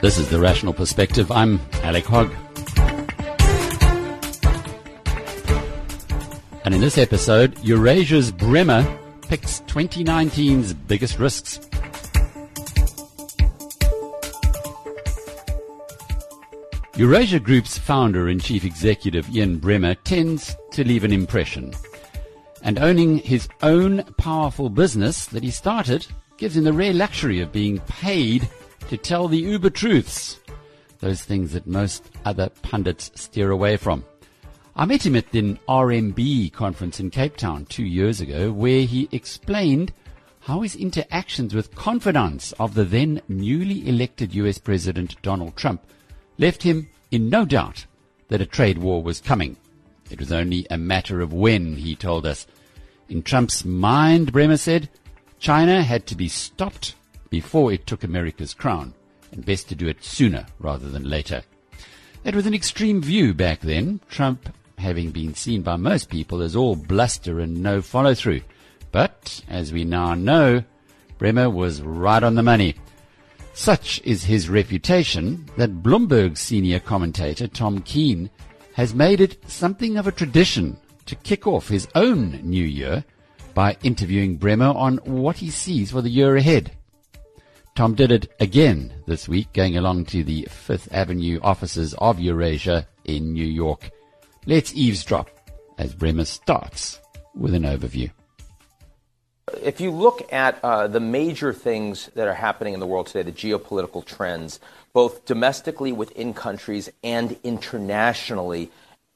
This is The Rational Perspective. I'm Alec Hogg. And in this episode, Eurasia's Bremmer picks 2019's biggest risks. Eurasia Group's founder and chief executive Ian Bremmer tends to leave an impression. And owning his own powerful business that he started gives him the rare luxury of being paid to tell the uber truths, those things that most other pundits steer away from. I met him at the RMB conference in Cape Town two years ago, where he explained how his interactions with confidants of the then newly elected US President Donald Trump left him in no doubt that a trade war was coming. It was only a matter of when, he told us. In Trump's mind, Bremmer said, China had to be stopped before it took America's crown, and best to do it sooner rather than later. That was an extreme view back then, Trump having been seen by most people as all bluster and no follow through. But, as we now know, Bremmer was right on the money. Such is his reputation that Bloomberg senior commentator Tom Keene has made it something of a tradition to kick off his own new year by interviewing Bremmer on what he sees for the year ahead. Tom did it again this week, going along to the Fifth Avenue offices of Eurasia in New York. Let's eavesdrop as Bremmer starts with an overview. If you look at uh, the major things that are happening in the world today, the geopolitical trends, both domestically within countries and internationally,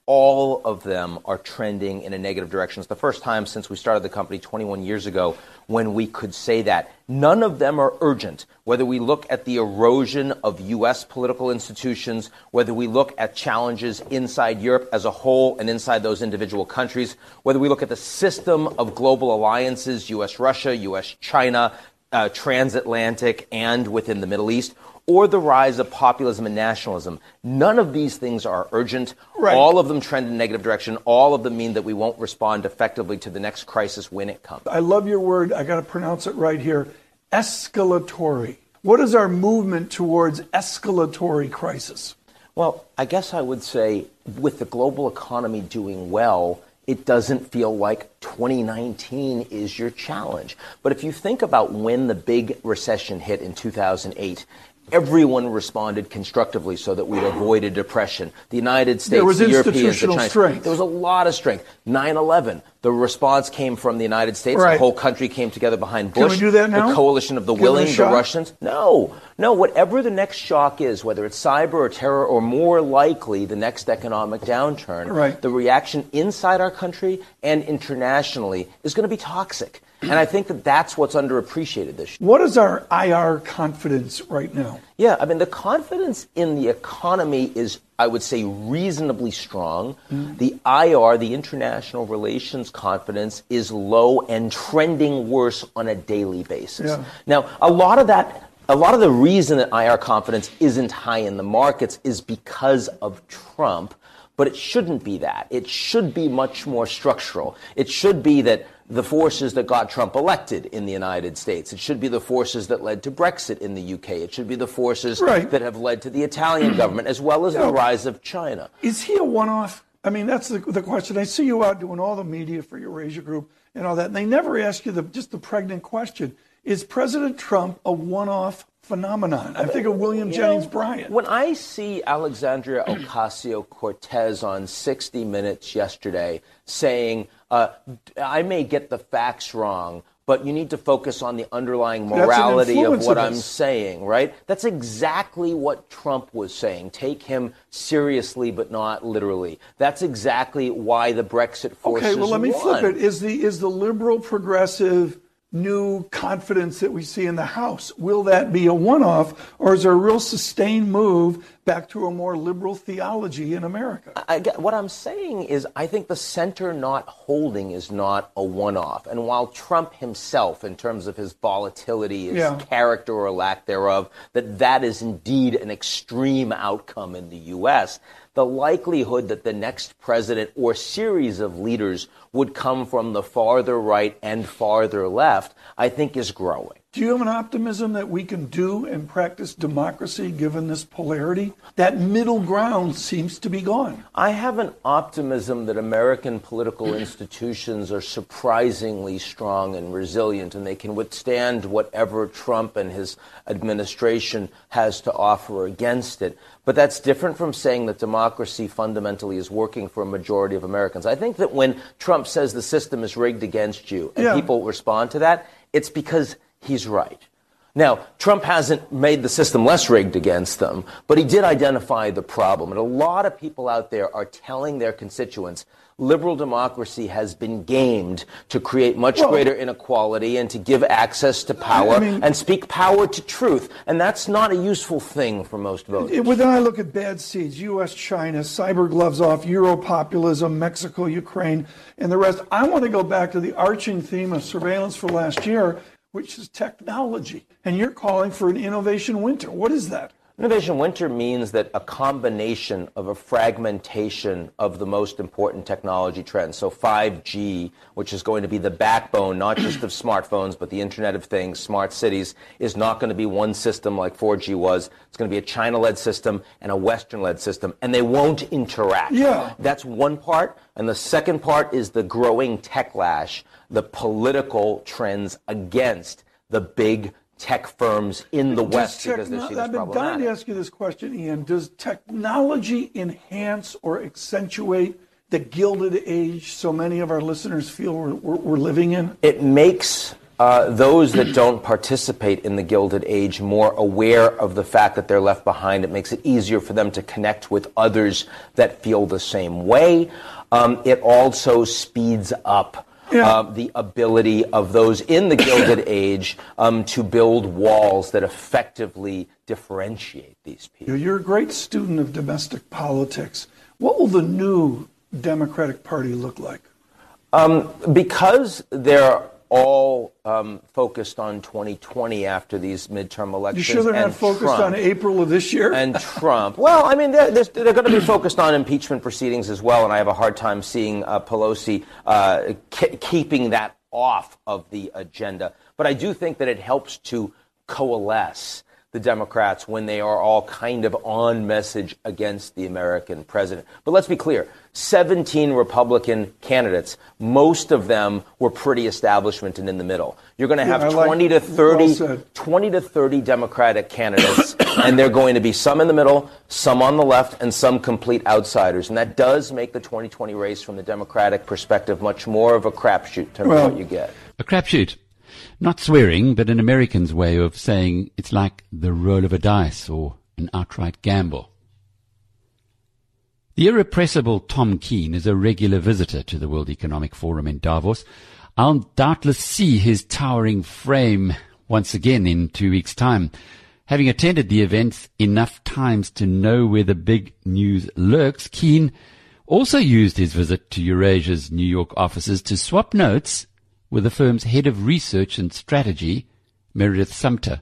all of them are trending in a negative direction. It's the first time since we started the company 21 years ago when we could say that. None of them are urgent. Whether we look at the erosion of U.S. political institutions, whether we look at challenges inside Europe as a whole and inside those individual countries, whether we look at the system of global alliances, U.S. Russia, U.S. China, uh, transatlantic, and within the Middle East, or the rise of populism and nationalism. None of these things are urgent. Right. All of them trend in a negative direction. All of them mean that we won't respond effectively to the next crisis when it comes. I love your word. I got to pronounce it right here. Escalatory. What is our movement towards escalatory crisis? Well, I guess I would say with the global economy doing well, it doesn't feel like 2019 is your challenge. But if you think about when the big recession hit in 2008, everyone responded constructively so that we'd avoid a depression. The United States, there was the Europeans, the Chinese. Strength. There was a lot of strength. 9/11. The response came from the United States. Right. The whole country came together behind Bush. Can we do that now? The coalition of the Give willing, the Russians. No, no. Whatever the next shock is, whether it's cyber or terror, or more likely the next economic downturn, right. the reaction inside our country and internationally is going to be toxic. And I think that that's what's underappreciated this year. What is our IR confidence right now? Yeah, I mean, the confidence in the economy is, I would say, reasonably strong. Mm. The IR, the international relations confidence, is low and trending worse on a daily basis. Yeah. Now, a lot of that a lot of the reason that IR confidence isn't high in the markets is because of Trump, but it shouldn't be that. It should be much more structural. It should be that the forces that got Trump elected in the United States. It should be the forces that led to Brexit in the UK. It should be the forces right. that have led to the Italian government, as well as the rise of China. Is he a one off? I mean, that's the, the question. I see you out doing all the media for your Eurasia Group and all that, and they never ask you the, just the pregnant question Is President Trump a one off phenomenon. I think of William you Jennings Bryan. When I see Alexandria Ocasio Cortez on 60 Minutes yesterday saying, uh, I may get the facts wrong, but you need to focus on the underlying morality of what of I'm saying, right? That's exactly what Trump was saying. Take him seriously, but not literally. That's exactly why the Brexit forces Okay, well, let me won. flip it. Is the, is the liberal progressive new confidence that we see in the House. Will that be a one off, or is there a real sustained move back to a more liberal theology in America? I, I, what I'm saying is, I think the center not holding is not a one off. And while Trump himself, in terms of his volatility, his yeah. character or lack thereof, that that is indeed an extreme outcome in the U.S., the likelihood that the next president or series of leaders would come from the farther right and farther left, I think is growing. Do you have an optimism that we can do and practice democracy given this polarity? That middle ground seems to be gone. I have an optimism that American political institutions are surprisingly strong and resilient, and they can withstand whatever Trump and his administration has to offer against it. But that's different from saying that democracy fundamentally is working for a majority of Americans. I think that when Trump says the system is rigged against you and Yeah. people respond to that, it's because he's right. Now, Trump hasn't made the system less rigged against them, but he did identify the problem. And a lot of people out there are telling their constituents liberal democracy has been gamed to create much Well- greater inequality and to give access to power I mean- and speak power to truth. And that's not a useful thing for most voters. It- When I look at bad seeds, U.S., China, cyber gloves off, Euro populism, Mexico, Ukraine, and the rest, I want to go back to the arching theme of surveillance for last year, which is technology. And you're calling for an innovation winter. What is that? Innovation winter means that a combination of a fragmentation of the most important technology trends. So 5G, which is going to be the backbone not just of smartphones, but the Internet of Things, smart cities, is not going to be one system like 4G was. It's going to be a China-led system and a Western-led system, and they won't interact. Yeah. That's one part. And the second part is the growing techlash, the political trends against the big tech firms in the West Does because they're seen as I've been dying to ask you this question, Ian. Does technology enhance or accentuate the gilded age so many of our listeners feel we're, we're, we're living in? it makes uh, those that don't participate in the Gilded Age more aware of the fact that they're left behind. It makes it easier for them to connect with others that feel the same way. Um, it also speeds up. Yeah. Uh, the ability of those in the Gilded Age um, to build walls that effectively differentiate these people. You're a great student of domestic politics. What will the new Democratic Party look like? because they're all um, focused on 2020 after these midterm elections. You sure they're not focused Trump, on April of this year? and Trump. Well, I mean, they're, they're, they're going to be focused on impeachment proceedings as well, and I have a hard time seeing uh, Pelosi uh, ke- keeping that off of the agenda. But I do think that it helps to coalesce the Democrats when they are all kind of on message against the American president. But let's be clear 17 Republican candidates, most of them were pretty establishment and in the middle. You're going to Yeah, have I like- 20 to well 30 said. 20 to 30 Democratic candidates, and they're going to be some in the middle, some on the left, and some complete outsiders. And that does make the 2020 race from the Democratic perspective much more of a crapshoot in terms Well- of what you get. A crapshoot. Not swearing, but an American's way of saying it's like the roll of a dice or an outright gamble. The irrepressible Tom Keene is a regular visitor to the World Economic Forum in Davos. I'll doubtless see his towering frame once again in two weeks' time. Having attended the event enough times to know where the big news lurks, Keene also used his visit to Eurasia's New York offices to swap notes with the firm's head of research and strategy, Meredith Sumpter.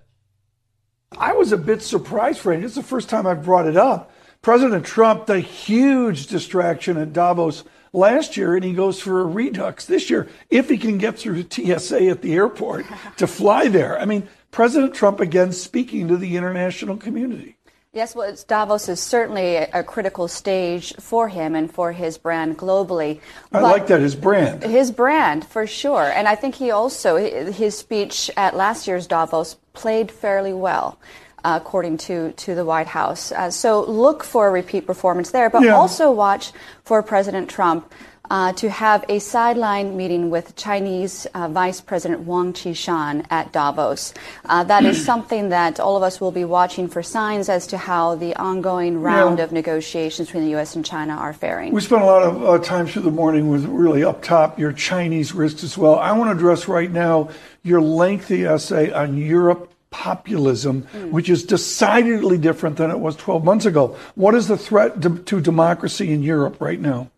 I was a bit surprised, Frank. It's the first time I've brought it up. President Trump, the huge distraction at Davos last year, and he goes for a redux this year if he can get through TSA at the airport to fly there. I mean, President Trump again speaking to the international community. Yes, well, it's, Davos is certainly a, a critical stage for him and for his brand globally. I But- like that, his brand. His brand, for sure. And I think he also, his speech at last year's Davos played fairly well, uh, according to, to the White House. Uh, so look for a repeat performance there, but Yeah. also watch for President Trump. Uh, to have a sideline meeting with Chinese uh, Vice President Wang Qishan at Davos. Uh, that is something that all of us will be watching for signs as to how the ongoing round Yeah. of negotiations between the U.S. and China are faring. We spent a lot of uh, time through the morning with really up top your Chinese risks as well. I want to address right now your lengthy essay on Europe populism, which is decidedly different than it was 12 months ago. What is the threat to, to democracy in Europe right now?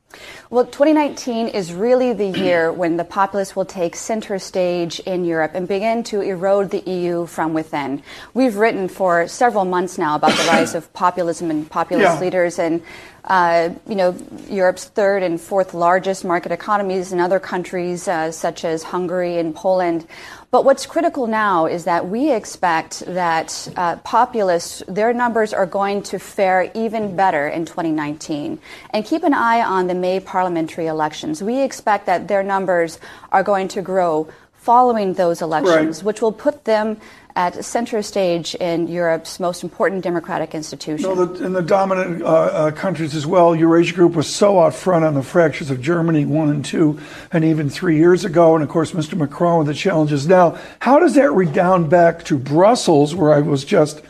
Well, 2019 is really the year when the populists will take center stage in Europe and begin to erode the EU from within. We've written for several months now about the rise of populism and populist Yeah. leaders and uh, you know, Europe's third and fourth largest market economies and other countries uh, such as Hungary and Poland. But what's critical now is that we expect that uh, populists, their numbers are going to fare even better in 2019. And keep an eye on the May parliamentary elections. We expect that their numbers are going to grow following those elections, Right. which will put them at center stage in Europe's most important democratic institution. No, the, in the dominant uh, uh, countries as well, Eurasia Group was so out front on the fractures of Germany one and two, and even three years ago. And of course, Mr. Macron with the challenges now. How does that redound back to Brussels, where I was just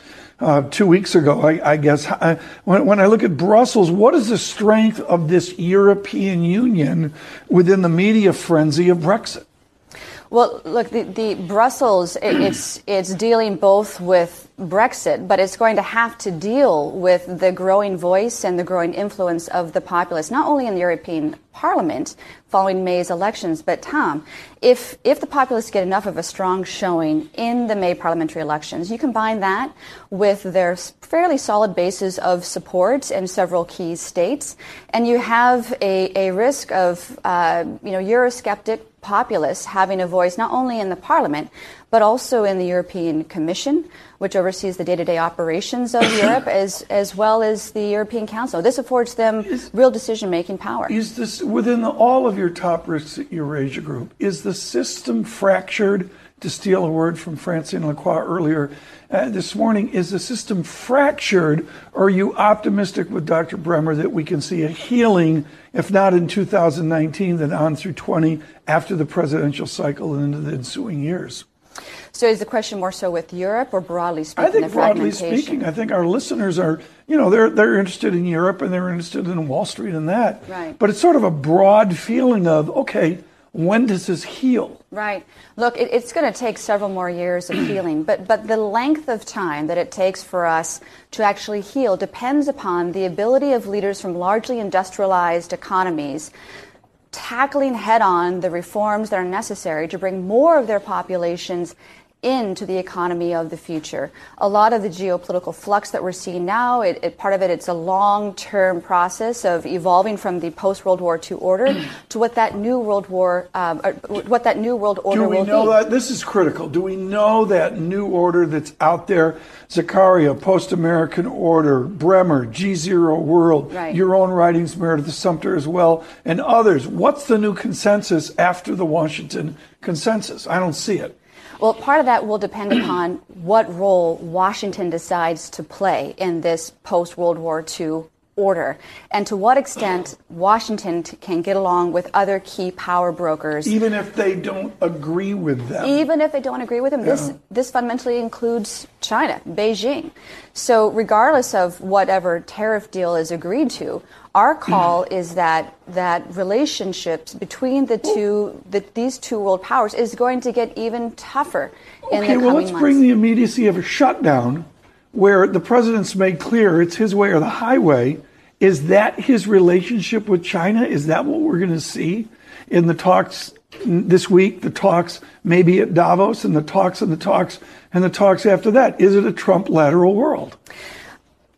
uh, two weeks ago? I, I guess I, when, when I look at Brussels, what is the strength of this European Union within the media frenzy of Brexit? Well, look, the, the Brussels, it, it's it's dealing both with Brexit, but it's going to have to deal with the growing voice and the growing influence of the populace, not only in the European Parliament following May's elections, but Tom, if if the populists get enough of a strong showing in the May parliamentary elections, you combine that with their fairly solid bases of support in several key states, and you have a, a risk of uh, you know Eurosceptic populists having a voice not only in the parliament, but also in the European Commission, which oversees the day to day operations of Europe, as, as well as the European Council. This affords them real decision making power. Is this within all of your top risks at Eurasia Group? Is the system fractured? To steal a word from Francine Lacqua earlier uh, this morning, is the system fractured, or are you optimistic with Dr. Bremmer that we can see a healing, if not in 2019, then on through 20 after the presidential cycle and into the ensuing years? So is the question more so with Europe or broadly speaking? I think broadly speaking, I think our listeners are, you know, they're they're interested in Europe and they're interested in Wall Street and that. Right. But it's sort of a broad feeling of, okay, when does this heal? Right. Look, it, it's going to take several more years of healing, but but the length of time that it takes for us to actually heal depends upon the ability of leaders from largely industrialized economies tackling head on the reforms that are necessary to bring more of their populations into the economy of the future. A lot of the geopolitical flux that we're seeing now, it, it, part of it, it's a long-term process of evolving from the post-World War II order to what that new World War, um, what that new world order will be. Do we know be. that? This is critical. Do we know that new order that's out there? Zakaria, Post American Order, Bremmer, G Zero World, Right. your own writings, Meredith Sumpter as well, and others. What's the new consensus after the Washington consensus? I don't see it. Well, part of that will depend upon what role Washington decides to play in this post World War II order and to what extent Washington t- can get along with other key power brokers. Even if they don't agree with them. Even if they don't agree with them this Yeah. this fundamentally includes China, Beijing. So, regardless of whatever tariff deal is agreed to, our call mm. is that that relationships between the two, the, these two world powers, is going to get even tougher in Okay, well, let's months. bring the immediacy of a shutdown where the president's made clear it's his way or the highway. Is that his relationship with China? Is that what we're going to see in the talks this week, the talks maybe at Davos, and the talks and the talks and the talks after that? Is it a Trump lateral world?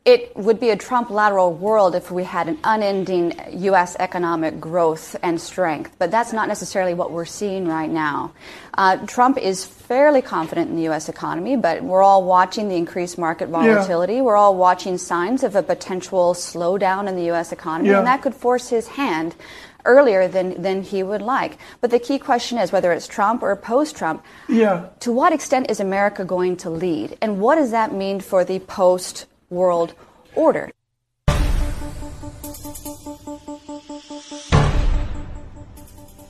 It would be a Trump lateral world if we had an unending U.S. economic growth and strength, but that's not necessarily what we're seeing right now. Uh, Trump is fairly confident in the U.S. economy, but we're all watching the increased market volatility. We're all watching signs of a potential slowdown in the U.S. economy, Yeah. and that could force his hand earlier than, than he would like. But the key question is whether it's Trump or post Trump, Yeah. to what extent is America going to lead? And what does that mean for the post world order?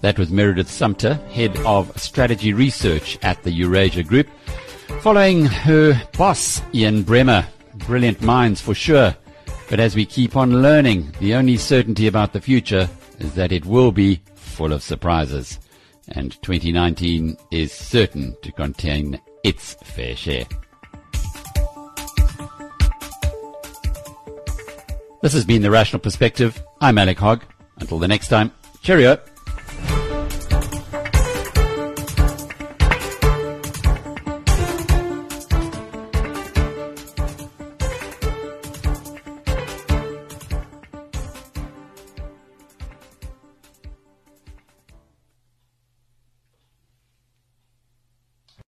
That was Meredith Sumpter, head of strategy research at the Eurasia Group, following her boss, Ian Bremmer. Brilliant minds for sure. But as we keep on learning, the only certainty about the future is that it will be full of surprises. And 2019 is certain to contain its fair share. This has been The Rational Perspective. I'm Alec Hogg. Until the next time, cheerio.